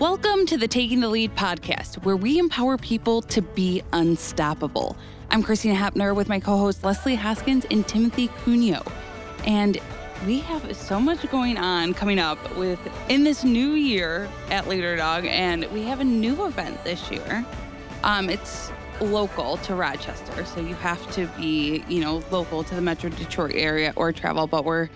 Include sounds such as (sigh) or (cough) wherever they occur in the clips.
Welcome to the Taking the Lead podcast, where we empower people to be unstoppable. I'm Christina Hapner with my co hosts Leslie Hoskins and Timothy Cuneo. And we have so much going on coming up with in this new year at Leader Dog, and we have a new event this year. Um, it's local to Rochester, so you have to be, you know, local to the Metro Detroit area or travel. But we're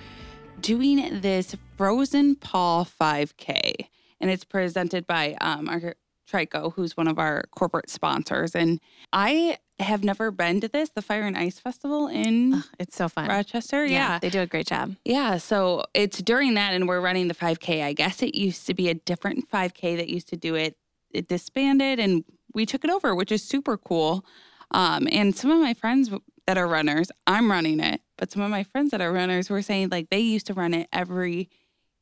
doing this Frozen Paw 5K, and it's presented by um, our Trico, who's one of our corporate sponsors. And I have never been to this, the Fire and Ice Festival in Ugh, it's so fun. Rochester. Yeah. They do a great job. Yeah. So it's during that, and we're running the 5K. I guess it used to be a different 5K that used to do it. It disbanded, and we took it over, which is super cool. Um, and some of my friends that are runners, I'm running it, but some of my friends that are runners were saying like they used to run it every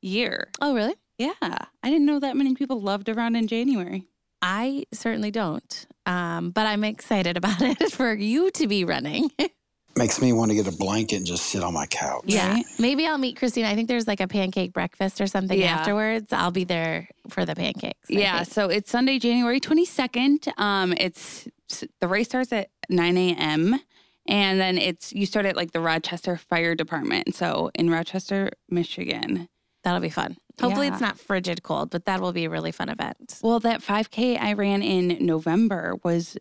year. Oh, really? Yeah. I didn't know that many people loved to run in January. I certainly don't. Um, but I'm excited (laughs) about it for you to be running. (laughs) Makes me want to get a blanket and just sit on my couch. yeah. Right. Maybe I'll meet Christina. I think there's like a pancake breakfast or something Yeah. afterwards. I'll be there for the pancakes. I Yeah, think. so it's Sunday, January 22nd. Um, it's the race starts at 9 a.m. and then it's you start at like the Rochester Fire Department. So in Rochester, Michigan. That'll be fun. Hopefully Yeah. it's not frigid cold, but that will be a really fun event. Well, that 5K I ran in November was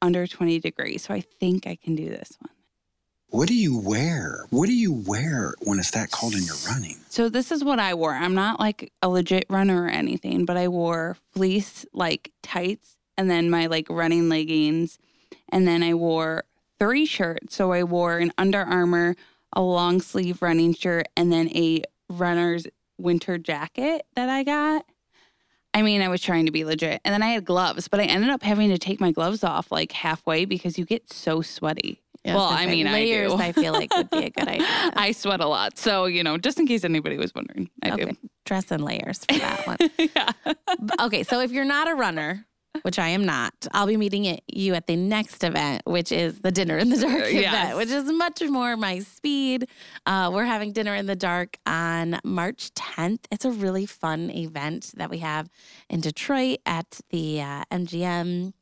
under 20 degrees, so I think I can do this one. What do you wear? What do you wear when it's that cold and you're running? So this is what I wore. I'm not like a legit runner or anything, but I wore fleece like tights and then my like running leggings. And then I wore three shirts. So I wore an Under Armour, a long sleeve running shirt, and then a runner's winter jacket that I got. I mean, I was trying to be legit. And then I had gloves, but I ended up having to take my gloves off like halfway because you get so sweaty. Yeah, well, I mean, layers, I do. I feel like would be a good (laughs) idea. I sweat a lot. So, you know, just in case anybody was wondering, I okay. do. Dress in layers for that one. (laughs) yeah. okay, so if you're not a runner, which I am not, I'll be meeting at you at the next event, which is the Dinner in the (laughs) Dark yes. event, which is much more my speed. Uh, we're having Dinner in the Dark on March 10th. It's a really fun event that we have in Detroit at the uh, MGM.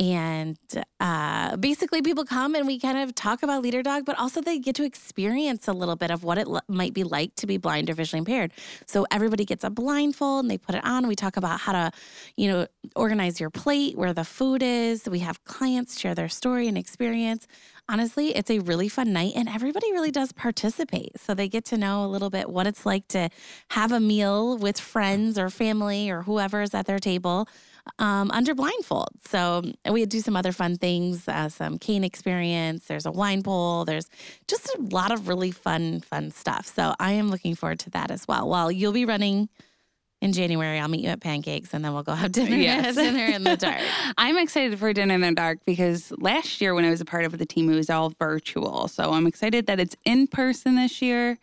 And uh, basically, people come and we kind of talk about Leader Dog, but also they get to experience a little bit of what it might be like to be blind or visually impaired. So everybody gets a blindfold and they put it on. We talk about how to, you know, organize your plate, where the food is. We have clients share their story and experience. Honestly, it's a really fun night and everybody really does participate. So they get to know a little bit what it's like to have a meal with friends or family or whoever is at their table um, under blindfold. So we do some other fun things, uh, some cane experience. There's a wine bowl. There's just a lot of really fun, fun stuff. So I am looking forward to that as well. Well, you'll be running in January. I'll meet you at Pancakes, and then we'll go have dinner. Yes. dinner in the dark. (laughs) I'm excited for Dinner in the Dark because last year when I was a part of the team, it was all virtual. So I'm excited that it's in person this year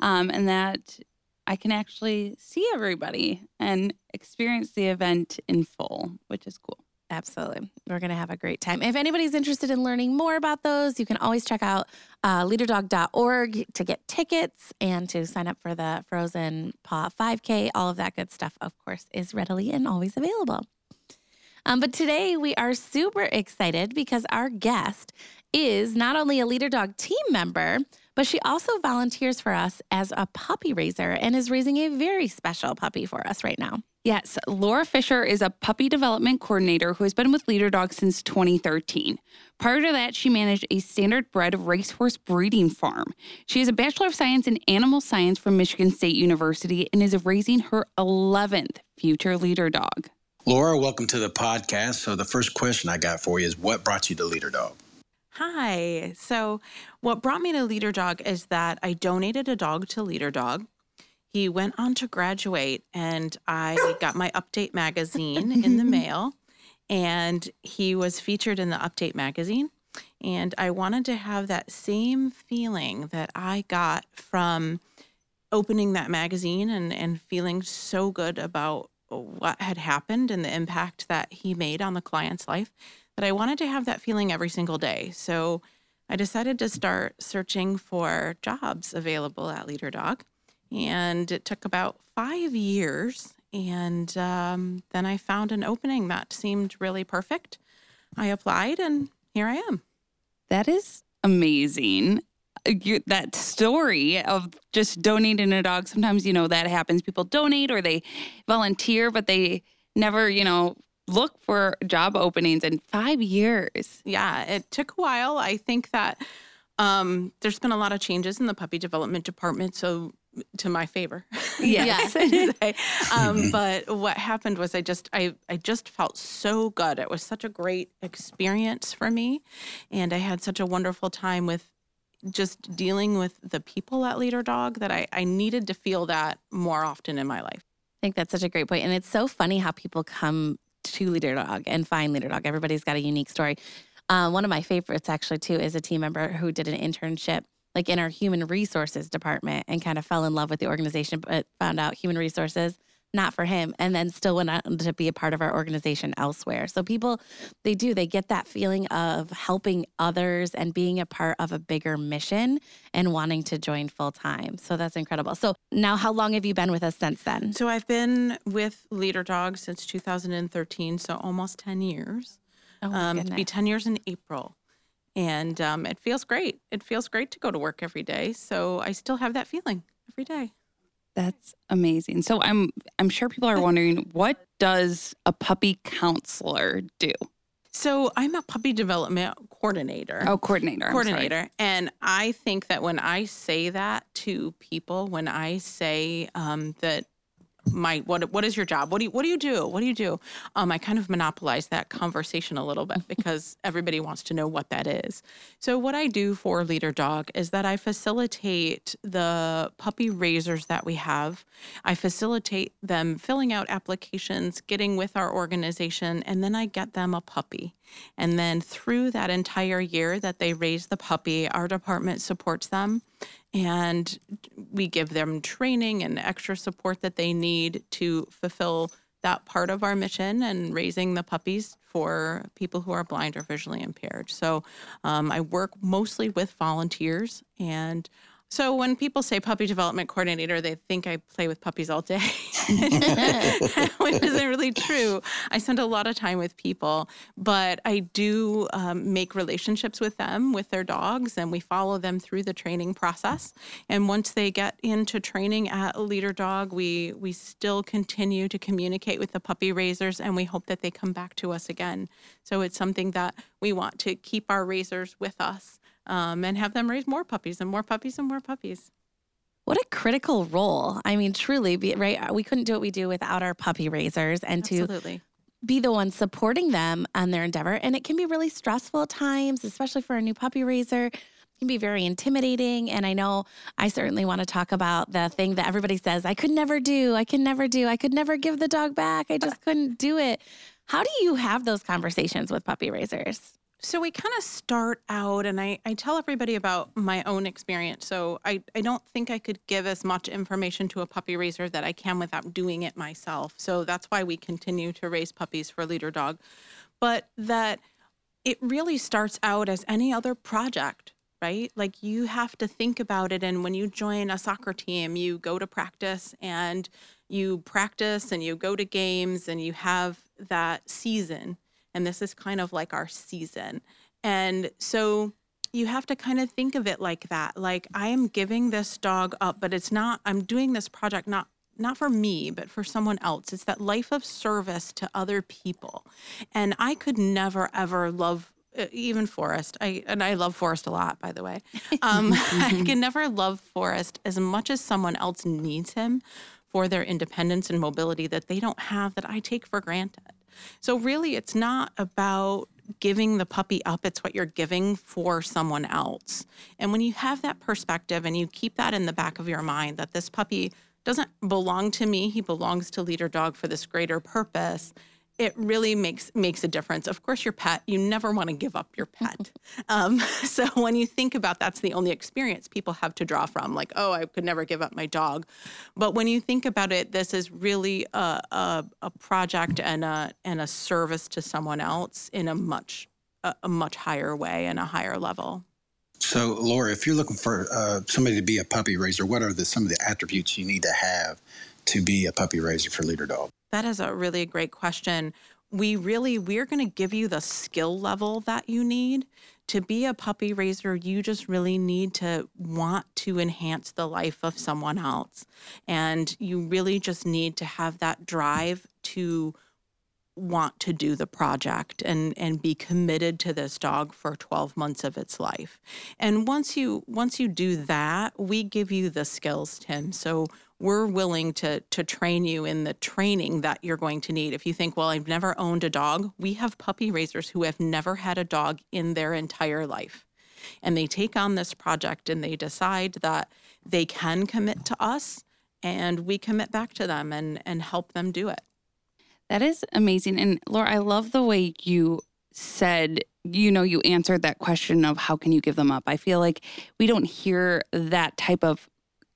um, and that I can actually see everybody and experience the event in full, which is cool. Absolutely. We're going to have a great time. If anybody's interested in learning more about those, you can always check out uh, leaderdog.org to get tickets and to sign up for the Frozen Paw 5K. All of that good stuff, of course, is readily and always available. Um, but today we are super excited because our guest is not only a Leader Dog team member, but she also volunteers for us as a puppy raiser and is raising a very special puppy for us right now. Yes, Laura Fisher is a puppy development coordinator who has been with Leader Dog since 2013. Prior to that, she managed a standard bred racehorse breeding farm. She has a Bachelor of Science in Animal Science from Michigan State University and is raising her 11th future Leader Dog. Laura, welcome to the podcast. So, the first question I got for you is what brought you to Leader Dog? Hi. So, what brought me to Leader Dog is that I donated a dog to Leader Dog. He went on to graduate, and I (laughs) got my Update magazine in the (laughs) mail, and he was featured in the Update magazine. And I wanted to have that same feeling that I got from opening that magazine and, and feeling so good about what had happened and the impact that he made on the client's life that I wanted to have that feeling every single day. So I decided to start searching for jobs available at Leader Dog. And it took about five years. And um, then I found an opening that seemed really perfect. I applied, and here I am. That is amazing. You, that story of just donating a dog. Sometimes, you know, that happens. People donate or they volunteer, but they never, you know, look for job openings in five years. Yeah, it took a while. I think that um, there's been a lot of changes in the puppy development department. So to my favor. (laughs) Yes. (laughs) um, but what happened was I just I I just felt so good. It was such a great experience for me, and I had such a wonderful time with just dealing with the people at Leader Dog that I, I needed to feel that more often in my life. I think that's such a great point. And it's so funny how people come to Leader Dog and find Leader Dog. Everybody's got a unique story. Uh, one of my favorites, actually, too, is a team member who did an internship like in our human resources department and kind of fell in love with the organization, but found out human resources not for him and then still went on to be a part of our organization elsewhere. So people they do they get that feeling of helping others and being a part of a bigger mission and wanting to join full time. So that's incredible. So now how long have you been with us since then? So I've been with Leader Dog since 2013, so almost 10 years. Oh um, to be 10 years in April. And um, it feels great. It feels great to go to work every day. So I still have that feeling every day. That's amazing. So I'm I'm sure people are wondering what does a puppy counselor do? So I'm a puppy development coordinator. Oh, coordinator. Coordinator. And I think that when I say that to people, when I say um, that my what what is your job? What do you what do you do? What do you do? Um, I kind of monopolize that conversation a little bit (laughs) because everybody wants to know what that is. So what I do for Leader Dog is that I facilitate the puppy raisers that we have. I facilitate them filling out applications, getting with our organization, and then I get them a puppy. And then through that entire year that they raise the puppy, our department supports them and we give them training and extra support that they need to fulfill that part of our mission and raising the puppies for people who are blind or visually impaired. So um, I work mostly with volunteers and so when people say puppy development coordinator, they think I play with puppies all day, (laughs) (laughs) which isn't really true. I spend a lot of time with people, but I do um, make relationships with them, with their dogs, and we follow them through the training process. And once they get into training at a Leader Dog, we we still continue to communicate with the puppy raisers, and we hope that they come back to us again. So it's something that we want to keep our raisers with us um, and have them raise more puppies and more puppies and more puppies. What a critical role. I mean, truly, be, right? We couldn't do what we do without our puppy raisers and to be the one supporting them on their endeavor. And it can be really stressful at times, especially for a new puppy raiser. It can be very intimidating. And I know I certainly want to talk about the thing that everybody says I could never do, I can never do, I could never give the dog back. I just couldn't do it. How do you have those conversations with puppy raisers? So we kind of start out, and I, I tell everybody about my own experience. So I, I don't think I could give as much information to a puppy raiser that I can without doing it myself. So that's why we continue to raise puppies for Leader Dog. But that it really starts out as any other project, right? Like you have to think about it. And when you join a soccer team, you go to practice and you practice and you go to games and you have that season and this is kind of like our season. And so you have to kind of think of it like that. Like I am giving this dog up, but it's not I'm doing this project not not for me, but for someone else. It's that life of service to other people. And I could never ever love even Forrest. I and I love Forrest a lot, by the way. Um, (laughs) I can never love Forrest as much as someone else needs him for their independence and mobility that they don't have that I take for granted. So really, it's not about giving the puppy up, it's what you're giving for someone else. And when you have that perspective and you keep that in the back of your mind that this puppy doesn't belong to me, he belongs to Leader Dog for this greater purpose. It really makes makes a difference. Of course, your pet, you never want to give up your pet. (laughs) um, (laughs) so when you think about that's the only experience people have to draw from, like, oh, I could never give up my dog. But when you think about it, this is really a, a, a project and a and a service to someone else in a much a, a much higher way and a higher level. So, Laura, if you're looking for uh, somebody to be a puppy raiser, what are the some of the attributes you need to have to be a puppy raiser for Leader Dog? That is a really great question. We really, we're going to give you the skill level that you need. To be a puppy raiser, you just really need to want to enhance the life of someone else. And you really just need to have that drive to want to do the project and and be committed to this dog for 12 months of its life. And once you once you do that, we give you the skills, Tim. So we're willing to to train you in the training that you're going to need. If you think, well, I've never owned a dog, we have puppy raisers who have never had a dog in their entire life. And they take on this project and they decide that they can commit to us and we commit back to them and and help them do it. That is amazing. And Laura, I love the way you said, you know, you answered that question of how can you give them up. I feel like we don't hear that type of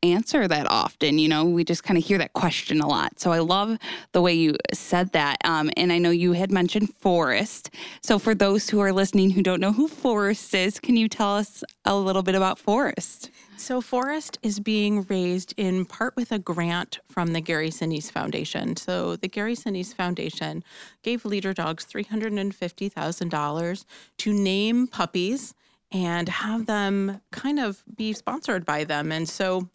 answer that often. You know, we just kind of hear that question a lot. So I love the way you said that. Um, and I know you had mentioned Forrest. So for those who are listening who don't know who Forrest is, can you tell us a little bit about Forrest? So, Forrest is being raised in part with a grant from the Gary Sinise Foundation. So, the Gary Sinise Foundation gave Leader Dogs $350,000 to name puppies and have them kind of be sponsored by them. And so,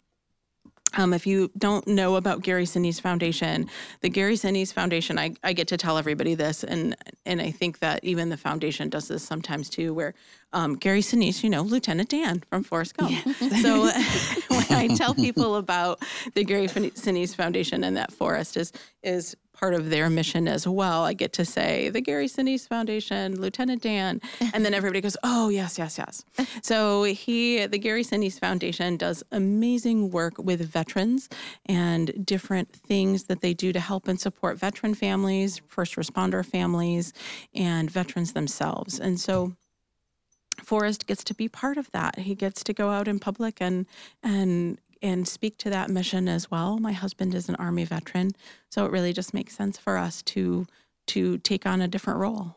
um, if you don't know about Gary Sinise Foundation, the Gary Sinise Foundation, I, I get to tell everybody this, and and I think that even the foundation does this sometimes too, where um, Gary Sinise, you know, Lieutenant Dan from Forrest Gump. Yeah. so (laughs) (laughs) when I tell people about the Gary Sinise Foundation and that Forrest is is part of their mission as well. I get to say the Gary Sinise Foundation, Lieutenant Dan, and then everybody goes, "Oh yes, yes, yes." (laughs) So he, the Gary Sinise Foundation, does amazing work with veterans and different things that they do to help and support veteran families, first responder families, and veterans themselves. And so Forrest gets to be part of that. He gets to go out in public and and and speak to that mission as well. My husband is an Army veteran, so it really just makes sense for us to to take on a different role.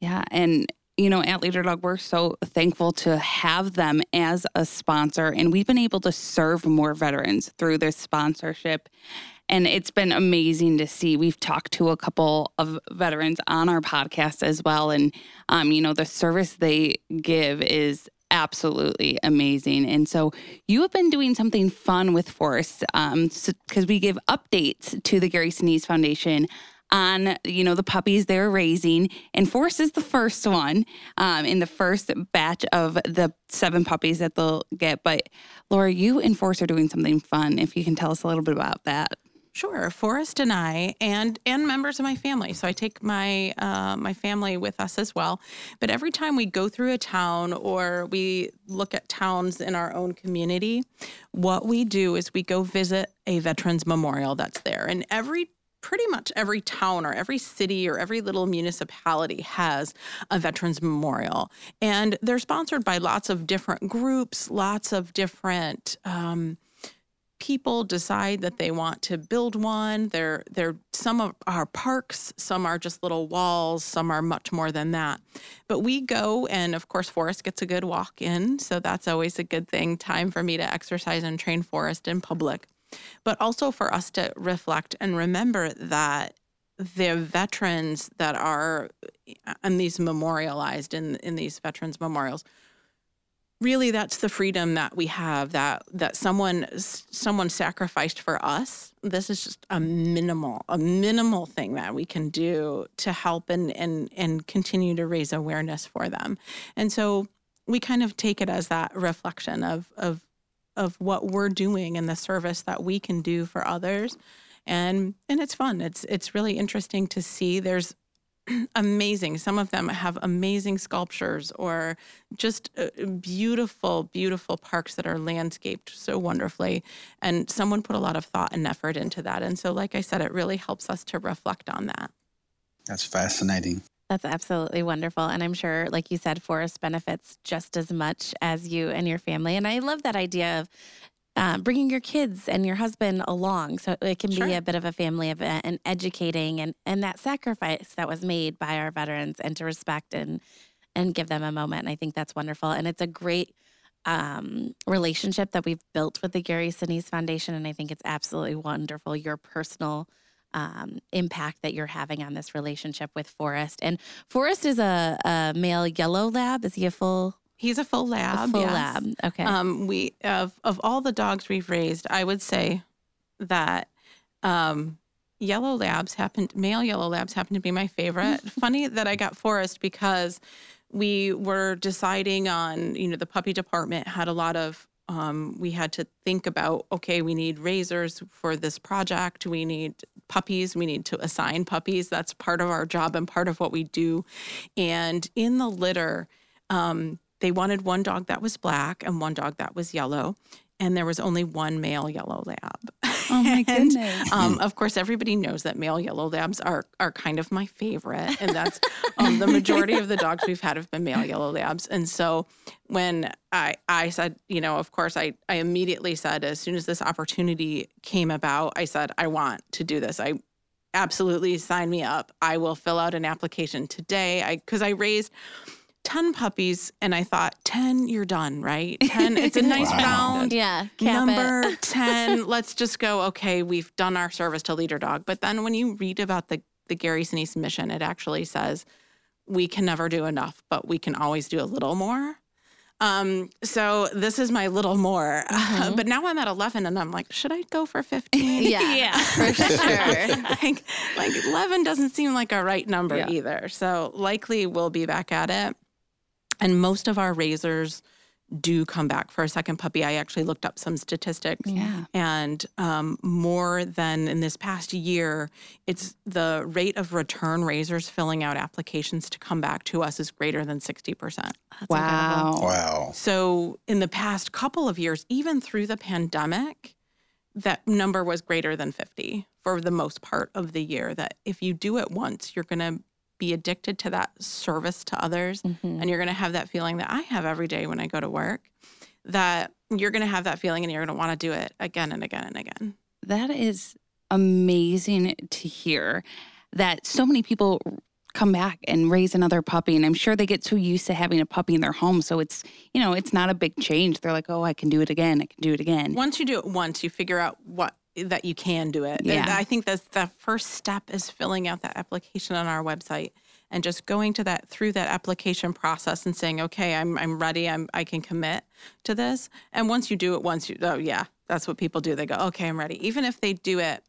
Yeah, and you know, at Leader Dog, we're so thankful to have them as a sponsor, and we've been able to serve more veterans through this sponsorship. And it's been amazing to see. We've talked to a couple of veterans on our podcast as well. And, um, you know, the service they give is absolutely amazing. And so you have been doing something fun with Forrest because um, we give updates to the Gary Sinise Foundation on you know the puppies they're raising. And Forrest is the first one um, in the first batch of the seven puppies that they'll get. But laura you and Forrest are doing something fun if you can tell us a little bit about that Sure, Forrest and I, and and members of my family. So I take my uh, my family with us as well. But every time we go through a town or we look at towns in our own community, what we do is we go visit a veterans memorial that's there. And every pretty much every town or every city or every little municipality has a veterans memorial and they're sponsored by lots of different groups lots of different um, people decide that they want to build one. They're, they're, some are parks, some are just little walls, some are much more than that. But we go, and of course, Forrest gets a good walk in. So that's always a good thing. Time for me to exercise and train Forrest in public. But also for us to reflect and remember that the veterans that are uh, and these memorialized in in these veterans memorials really that's the freedom that we have that that someone someone sacrificed for us. This is just a minimal a minimal thing that we can do to help and and and continue to raise awareness for them. And so we kind of take it as that reflection of of of what we're doing and the service that we can do for others. And and it's fun. It's it's really interesting to see. There's (clears throat) amazing. Some of them have amazing sculptures or just uh, beautiful, beautiful parks that are landscaped so wonderfully. And someone put a lot of thought and effort into that. And so, like I said, it really helps us to reflect on that. That's fascinating. That's absolutely wonderful. And I'm sure, like you said, Forrest benefits just as much as you and your family. And I love that idea of uh, bringing your kids and your husband along. So it can sure. be a bit of a family event and educating and, and that sacrifice that was made by our veterans and to respect and and give them a moment. And I think that's wonderful. And it's a great um, relationship that we've built with the Gary Sinise Foundation, and I think it's absolutely wonderful. Your personal um, impact that you're having on this relationship with Forrest. And Forrest is a, a male yellow lab. Is he a full? He's a full lab. A full yes. lab. Okay. Um, we of of all the dogs we've raised, I would say that um, yellow labs happen. Male yellow labs happen to be my favorite. (laughs) Funny that I got Forrest because we were deciding on. You know, the puppy department had a lot of. Um, we had to think about okay, we need raisers for this project. We need puppies. We need to assign puppies. That's part of our job and part of what we do. And in the litter, um, they wanted one dog that was black and one dog that was yellow. And there was only one male yellow lab. Oh my (laughs) And, goodness. um, of course, everybody knows that male yellow labs are are kind of my favorite, and that's (laughs) um, the majority of the dogs we've had have been male yellow labs. And so, when I I said, you know, of course, I I immediately said as soon as this opportunity came about, I said I want to do this. I absolutely sign me up. I will fill out an application today. I because I raised. 10 puppies and I thought 10 you're done, right? (laughs) 10 it's a nice Wow. round yeah. cap it. number (laughs) 10 let's just go okay we've done our service to leader dog but then when you read about the the gary sinise mission it actually says we can never do enough but we can always do a little more um so this is my little more (laughs) Mhm. but now i'm at 11 and i'm like should i go for 15 Yeah, for sure. like like 11 doesn't seem like a right number Yeah. either so likely we'll be back at it and most of our raisers do come back for a second puppy. I actually looked up some statistics Yeah. and um, more than in this past year, it's the rate of return raisers filling out applications to come back to us is greater than 60%. That's incredible. Wow. Wow. So in the past couple of years, even through the pandemic, that number was greater than 50 for the most part of the year. That if you do it once, you're going to be addicted to that service to others Mhm. and you're going to have that feeling that I have every day when I go to work that you're going to have that feeling and you're going to want to do it again and again and again. That is amazing to hear that so many people come back and raise another puppy and I'm sure they get so used to having a puppy in their home so it's you know it's not a big change they're like oh I can do it again I can do it again Once you do it once, you figure out what that you can do it. And Yeah. I think that's the first step is filling out that application on our website and just going to that through that application process and saying, okay, I'm I'm ready. I'm I can commit to this. And once you do it once, you oh yeah, that's what people do. They go, okay, I'm ready. Even if they do it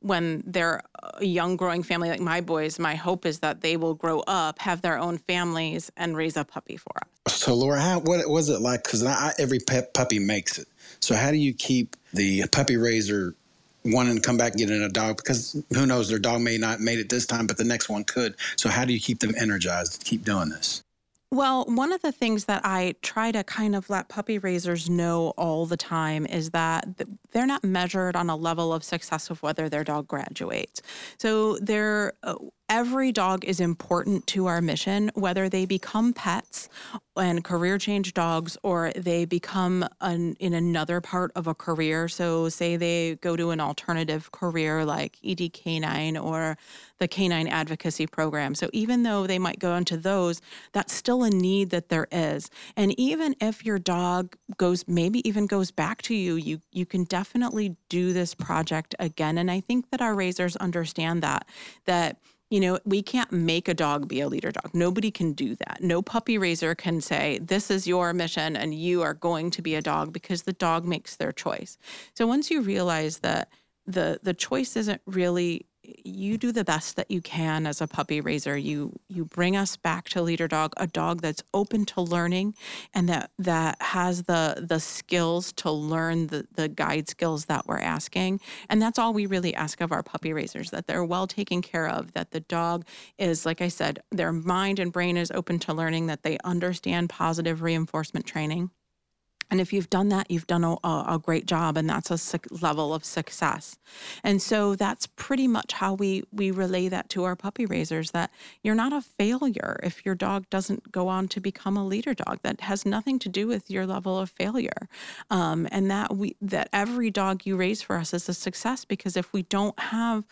when they're a young growing family like my boys, my hope is that they will grow up, have their own families, and raise a puppy for us. So, Laura, how, what was it like? Because every pet puppy makes it. So, how do you keep the puppy raiser wanting to come back and get in a dog? Because who knows, their dog may not made it this time, but the next one could. So, how do you keep them energized to keep doing this? Well, one of the things that I try to kind of let puppy raisers know all the time is that they're not measured on a level of success of whether their dog graduates. So they're uh, every dog is important to our mission, whether they become pets and career change dogs or they become an, in another part of a career. So, say they go to an alternative career like ED Canine or the Canine Advocacy Program. So, even though they might go into those, that's still a need that there is. And even if your dog goes, maybe even goes back to you, you you can definitely do this project again. And I think that our raisers understand that that you know, we can't make a dog be a leader dog. Nobody can do that. No puppy raiser can say, This is your mission and you are going to be a dog because the dog makes their choice. So once you realize that the the choice isn't really you do the best that you can as a puppy raiser. You you bring us back to leader dog, a dog that's open to learning and that that has the the skills to learn the the guide skills that we're asking. And that's all we really ask of our puppy raisers that they're well taken care of, that the dog is like I said, their mind and brain is open to learning, that they understand positive reinforcement training. And if you've done that, you've done a, a great job, and that's a level of success. And so that's pretty much how we we relay that to our puppy raisers that you're not a failure if your dog doesn't go on to become a leader dog. That has nothing to do with your level of failure, um, and that we that every dog you raise for us is a success because if we don't have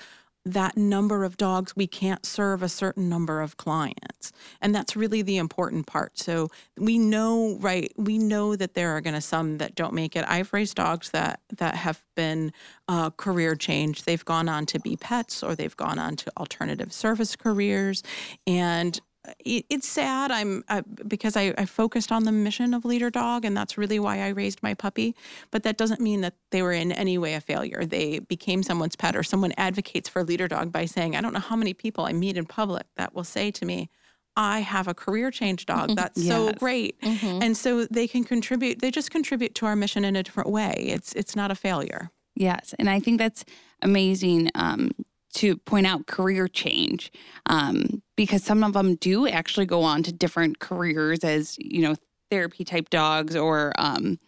that number of dogs, we can't serve a certain number of clients. And that's really the important part. So we know, right, we know that there are going to some that don't make it. I've raised dogs that that have been uh, career change. They've gone on to be pets or they've gone on to alternative service careers. And it's sad. I'm uh, because I, I, focused on the mission of Leader Dog, and that's really why I raised my puppy. But that doesn't mean that they were in any way a failure. They became someone's pet, or someone advocates for Leader Dog by saying, "I don't know how many people I meet in public that will say to me." I have a career change dog. That's yes. so great. Mm-hmm. And so they can contribute, they just contribute to our mission in a different way. It's it's not a failure. Yes. And I think that's amazing. Um, to point out career change um, because some of them do actually go on to different careers as you know therapy type dogs or um,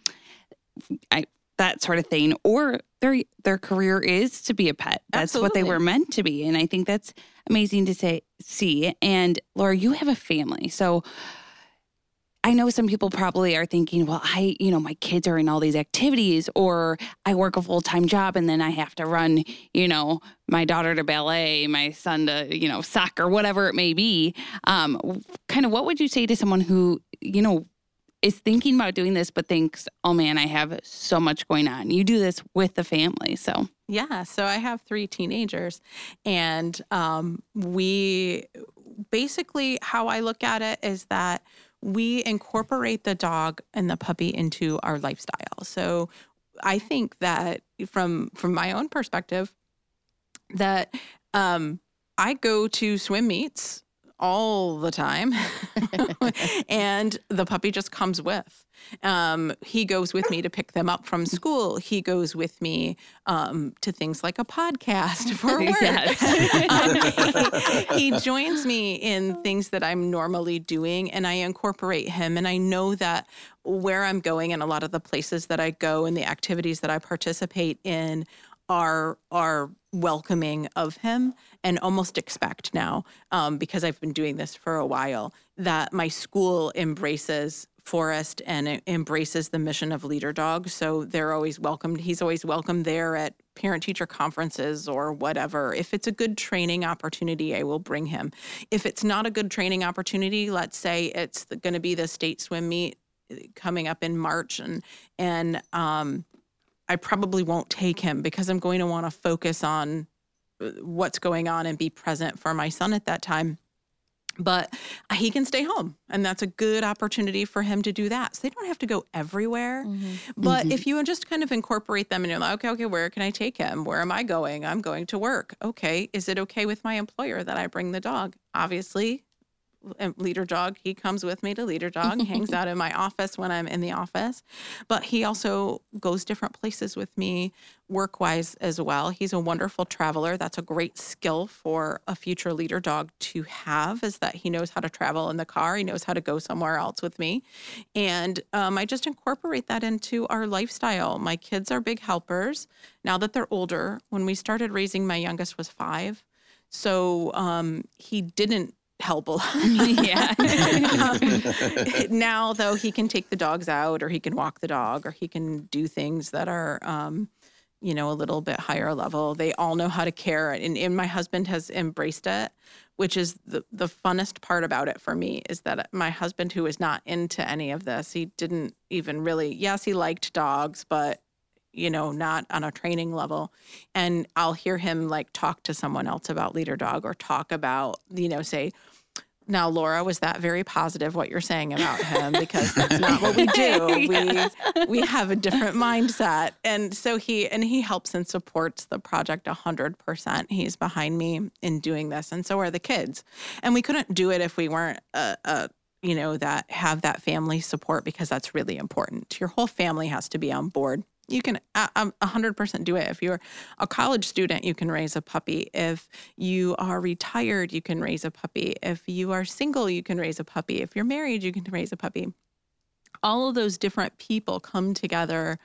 I, that sort of thing or their their career is to be a pet that's Absolutely. what they were meant to be and i think that's amazing to say see and laura you have a family so I know some people probably are thinking, well, I, you know, my kids are in all these activities, or I work a full time job and then I have to run, you know, my daughter to ballet, my son to, you know, soccer, whatever it may be. Um, kind of what would you say to someone who, you know, is thinking about doing this, but thinks, oh man, I have so much going on? You do this with the family. So, yeah. So I have three teenagers, and um, we basically, how I look at it is that we incorporate the dog and the puppy into our lifestyle. So I think that from from my own perspective, that um, I go to swim meets all the time, (laughs) and the puppy just comes with. Um, he goes with me to pick them up from school. He goes with me um, to things like a podcast for (laughs) work. (laughs) um, he, he, joins me in things that I'm normally doing, and I incorporate him. And I know that where I'm going and a lot of the places that I go and the activities that I participate in are are welcoming of him and almost expect now um, because I've been doing this for a while that my school embraces Forrest and embraces the mission of Leader Dog. So they're always welcomed. He's always welcome there at parent teacher conferences or whatever. If it's a good training opportunity, I will bring him. If it's not a good training opportunity, let's say it's going to be the state swim meet uh, coming up in March and and um, I probably won't take him because I'm going to want to focus on uh, what's going on and be present for my son at that time. But he can stay home, and that's a good opportunity for him to do that. So they don't have to go everywhere. Mm-hmm. But mm-hmm. if you just kind of incorporate them and you're like, okay, okay, where can I take him? Where am I going? I'm going to work. Okay, is it okay with my employer that I bring the dog? Obviously, leader dog he comes with me to leader dog (laughs) hangs out in my office when i'm in the office. But he also goes different places with me work wise as well. He's a wonderful traveler. That's a great skill for a future leader dog to have is that he knows how to travel in the car. He knows how to go somewhere else with me. And um, i just incorporate that into our lifestyle. My kids are big helpers now that they're older. When we started raising my youngest was five. So um, he didn't help a lot. (laughs) yeah. um, (laughs) now, though, he can take the dogs out, or he can walk the dog, or he can do things that are, um, you know, a little bit higher level. They all know how to care, and, and my husband has embraced it, which is the the funnest part about it for me is that my husband, who is not into any of this, he didn't even really. Yes, he liked dogs, but you know, not on a training level. And I'll hear him like talk to someone else about leader dog or talk about, you know, say, now, Laura, was that very positive what you're saying about him? Because that's not what we do. (laughs) yes. We we have a different mindset, and so he and he helps and supports the project hundred percent. He's behind me in doing this, and so are the kids. And we couldn't do it if we weren't a, a you know that have that family support because that's really important. Your whole family has to be on board you can a hundred percent do it. If you're a college student, you can raise a puppy. If you are retired, you can raise a puppy. If you are single, you can raise a puppy. If you're married, you can raise a puppy. All of those different people come together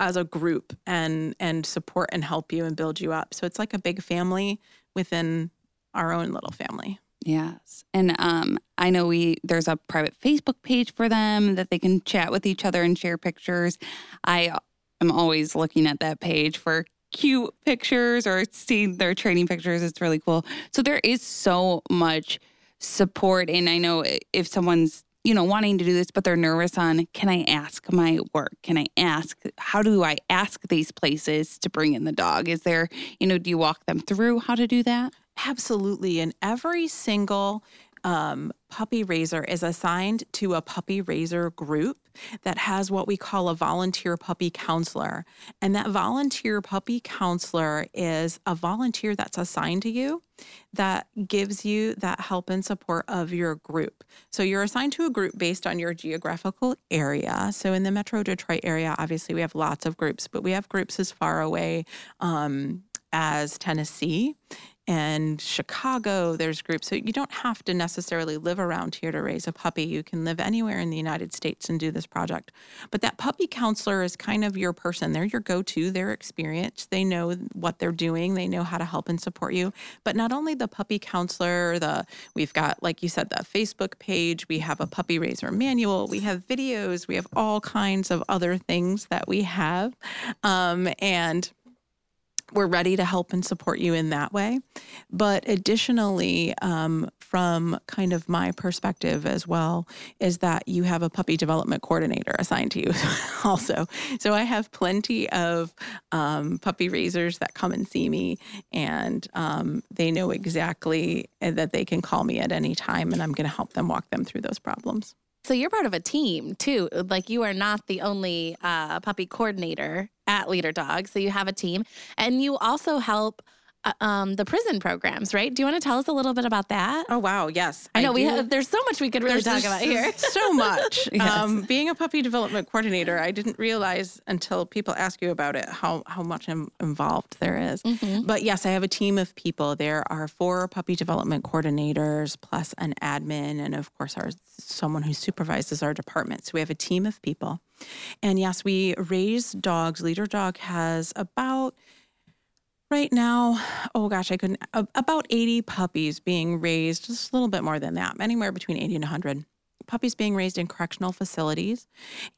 as a group and and support and help you and build you up. So it's like a big family within our own little family. Yes. And um, I know we there's a private Facebook page for them that they can chat with each other and share pictures. I I'm always looking at that page for cute pictures or seeing their training pictures. It's really cool. So there is so much support. And I know if someone's, you know, wanting to do this, but they're nervous on, can I ask my work? Can I ask, how do I ask these places to bring in the dog? Is there, you know, do you walk them through how to do that? Absolutely. And every single um, puppy raiser is assigned to a puppy raiser group that has what we call a volunteer puppy counselor. And that volunteer puppy counselor is a volunteer that's assigned to you that gives you that help and support of your group. So you're assigned to a group based on your geographical area. So in the Metro Detroit area, obviously we have lots of groups, but we have groups as far away um, as Tennessee and Chicago, there's groups. So you don't have to necessarily live around here to raise a puppy. You can live anywhere in the United States and do this project. But that puppy counselor is kind of your person. They're your go to, they're experienced. They know what they're doing, they know how to help and support you. But not only the puppy counselor, the we've got, like you said, the Facebook page, we have a puppy raiser manual, we have videos, we have all kinds of other things that we have. Um, and we're ready to help and support you in that way. But additionally, um, from kind of my perspective as well, is that you have a puppy development coordinator assigned to you (laughs) also. So I have plenty of um, puppy raisers that come and see me, and um, they know exactly that they can call me at any time, and I'm going to help them walk them through those problems. So you're part of a team too. Like you are not the only uh, puppy coordinator at Leader Dog. So you have a team, and you also help um, the prison programs, right? Do you want to tell us a little bit about that? Oh wow, yes. I know I we have. There's so much we could really there's, talk about here. (laughs) so much. (laughs) yes. um, being a puppy development coordinator, I didn't realize until people ask you about it how how much Im- involved there is. Mm-hmm. But yes, I have a team of people. There are four puppy development coordinators plus an admin, and of course, our someone who supervises our department. So we have a team of people. And yes, we raise dogs. Leader Dog has about Right now, oh gosh, I couldn't, about 80 puppies being raised, just a little bit more than that, anywhere between 80 and 100 puppies being raised in correctional facilities.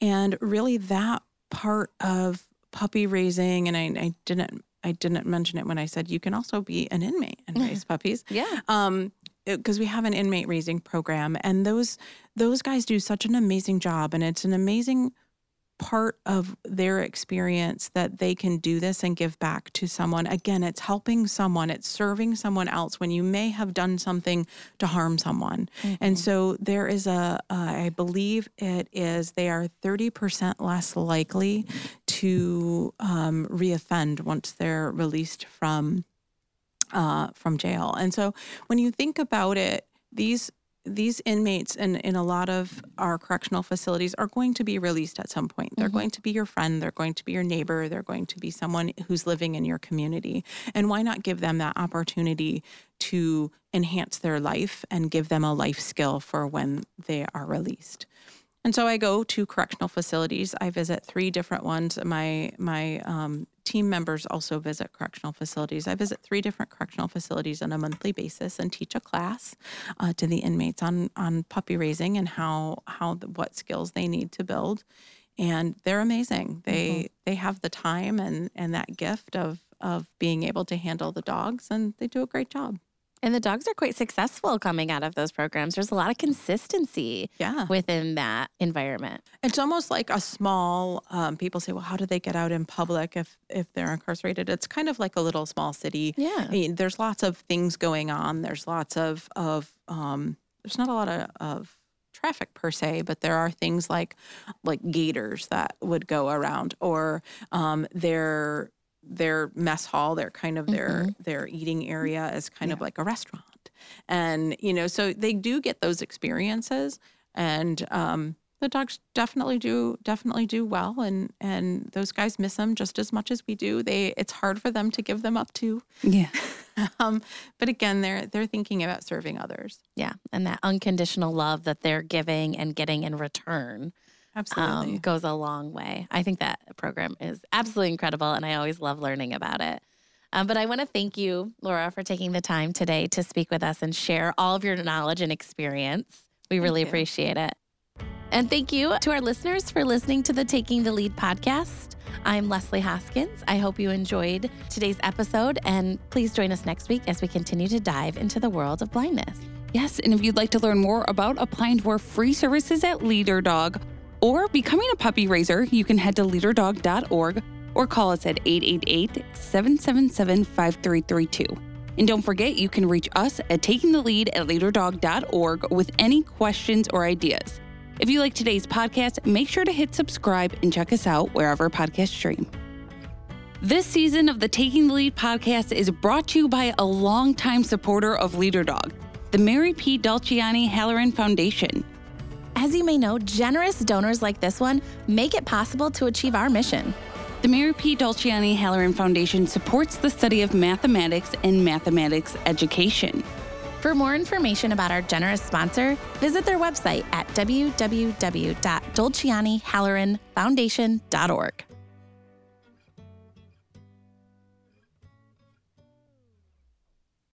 And really, that part of puppy raising, and I, I didn't. I didn't mention it when I said you can also be an inmate and raise (laughs) puppies. Yeah. Um, because we have an inmate raising program, and those those guys do such an amazing job, and it's an amazing part of their experience that they can do this and give back to someone. Again, it's helping someone, it's serving someone else when you may have done something to harm someone. Mm-hmm. And so there is a, uh, I believe it is, they are 30% less likely to um, reoffend once they're released from. Uh, from jail. And so when you think about it, these these inmates in, in a lot of our correctional facilities are going to be released at some point. They're mm-hmm. going to be your friend, they're going to be your neighbor, they're going to be someone who's living in your community. And why not give them that opportunity to enhance their life and give them a life skill for when they are released? And so I go to correctional facilities. I visit three different ones. My my um, team members also visit correctional facilities. I visit three different correctional facilities on a monthly basis and teach a class uh, to the inmates on on puppy raising and how how what skills they need to build. And they're amazing. They mm-hmm. they have the time and and that gift of of being able to handle the dogs, and they do a great job. And the dogs are quite successful coming out of those programs. There's a lot of consistency yeah. within that environment. It's almost like a small. Um, people say, "Well, how do they get out in public if if they're incarcerated?" It's kind of like a little small city. Yeah, I mean, there's lots of things going on. There's lots of of um, there's not a lot of, of traffic per se, but there are things like like gators that would go around, or um, there their mess hall, their kind of their mm-hmm. their eating area is kind yeah. of like a restaurant, and you know, so they do get those experiences, and um, the dogs definitely do definitely do well, and and those guys miss them just as much as we do. They it's hard for them to give them up to, yeah. (laughs) um, but again, they're they're thinking about serving others. Yeah, and that unconditional love that they're giving and getting in return Absolutely. Um, goes a long way. I think that program is absolutely incredible, and I always love learning about it. Um, but I want to thank you, Laura, for taking the time today to speak with us and share all of your knowledge and experience. We thank really you. appreciate it. And thank you to our listeners for listening to the Taking the Lead podcast. I'm Leslie Hoskins. I hope you enjoyed today's episode, and please join us next week as we continue to dive into the world of blindness. Yes, and if you'd like to learn more about applying to our free services at Leader Dog or becoming a puppy raiser, you can head to leaderdog.org or call us at 888 777 5332. And don't forget, you can reach us at taking the lead at leaderdog.org with any questions or ideas. If you like today's podcast, make sure to hit subscribe and check us out wherever podcasts stream. This season of the Taking the Lead podcast is brought to you by a longtime supporter of Leader Dog, the Mary P. Dolciani Halloran Foundation. As you may know, generous donors like this one make it possible to achieve our mission. The Mary P. Dolciani Halloran Foundation supports the study of mathematics and mathematics education. For more information about our generous sponsor, visit their website at www.dolcianihalloranfoundation.org.